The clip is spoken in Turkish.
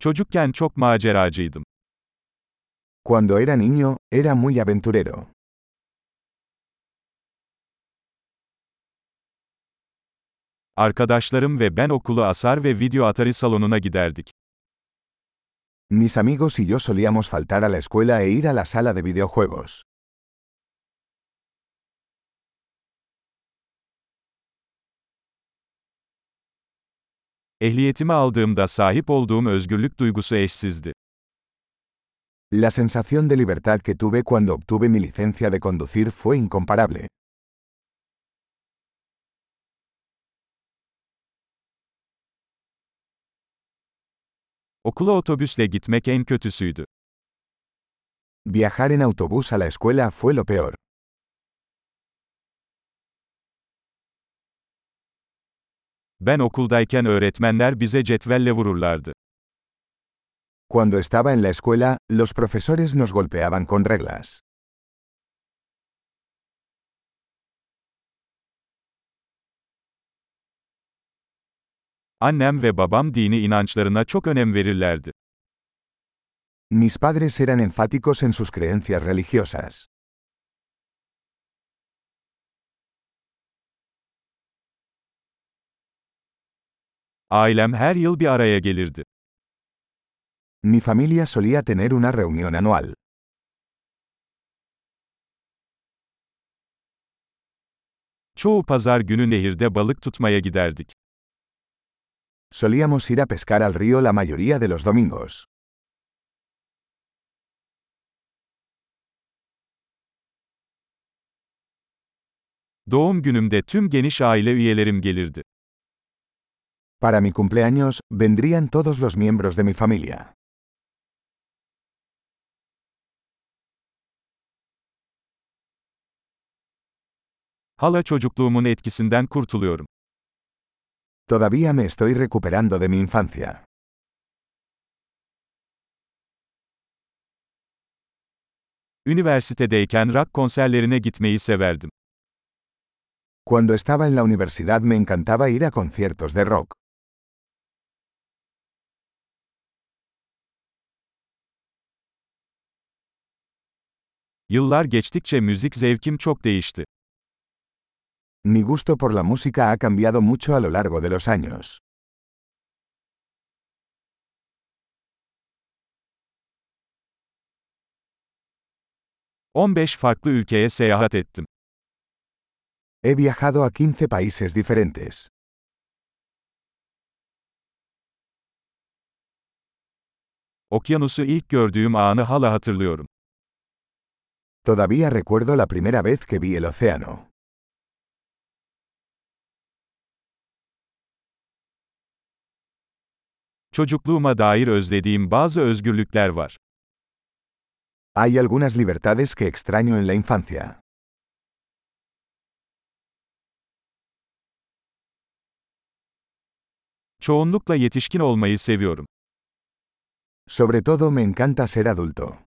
Çocukken çok maceracıydım. Cuando era niño, era muy aventurero. Arkadaşlarım ve ben okulu asar ve video atari salonuna giderdik. Mis amigos y yo solíamos faltar a la escuela e ir a la sala de videojuegos. Ehliyetimi aldığımda sahip olduğum özgürlük duygusu eşsizdi. La sensación de libertad que tuve cuando obtuve mi licencia de conducir fue incomparable. Okula otobüsle gitmek en kötüsüydü. Viajar en autobús a la escuela fue lo peor. Ben okuldayken öğretmenler bize cetvelle vururlardı. Cuando estaba en la escuela, los profesores nos golpeaban con reglas. Annem ve babam dini inançlarına çok önem verirlerdi. Mis padres eran enfáticos en sus creencias religiosas. Ailem her yıl bir araya gelirdi. Mi familia solía tener una reunión anual. Çoğu pazar günü nehirde balık tutmaya giderdik. Solíamos ir a pescar al río la mayoría de los domingos. Doğum günümde tüm geniş aile üyelerim gelirdi. Para mi cumpleaños, vendrían todos los miembros de mi familia. Hala çocukluğumun etkisinden kurtuluyorum. Todavía me estoy recuperando de mi infancia. Üniversitedeyken rock konserlerine gitmeyi severdim. Cuando estaba en la universidad me encantaba ir a conciertos de rock. Yıllar geçtikçe müzik zevkim çok değişti. Mi gusto por la música ha cambiado mucho a lo largo de los años. ...15 farklı ülkeye seyahat ettim. He viajado a 15 países diferentes. Okyanusu ilk gördüğüm anı hala hatırlıyorum. Todavía recuerdo la primera vez que vi el océano. Çocukluğuma dair özlediğim bazı özgürlükler var. Hay algunas libertades que extraño en la infancia. Çoğunlukla yetişkin olmayı seviyorum. Sobre todo me encanta ser adulto.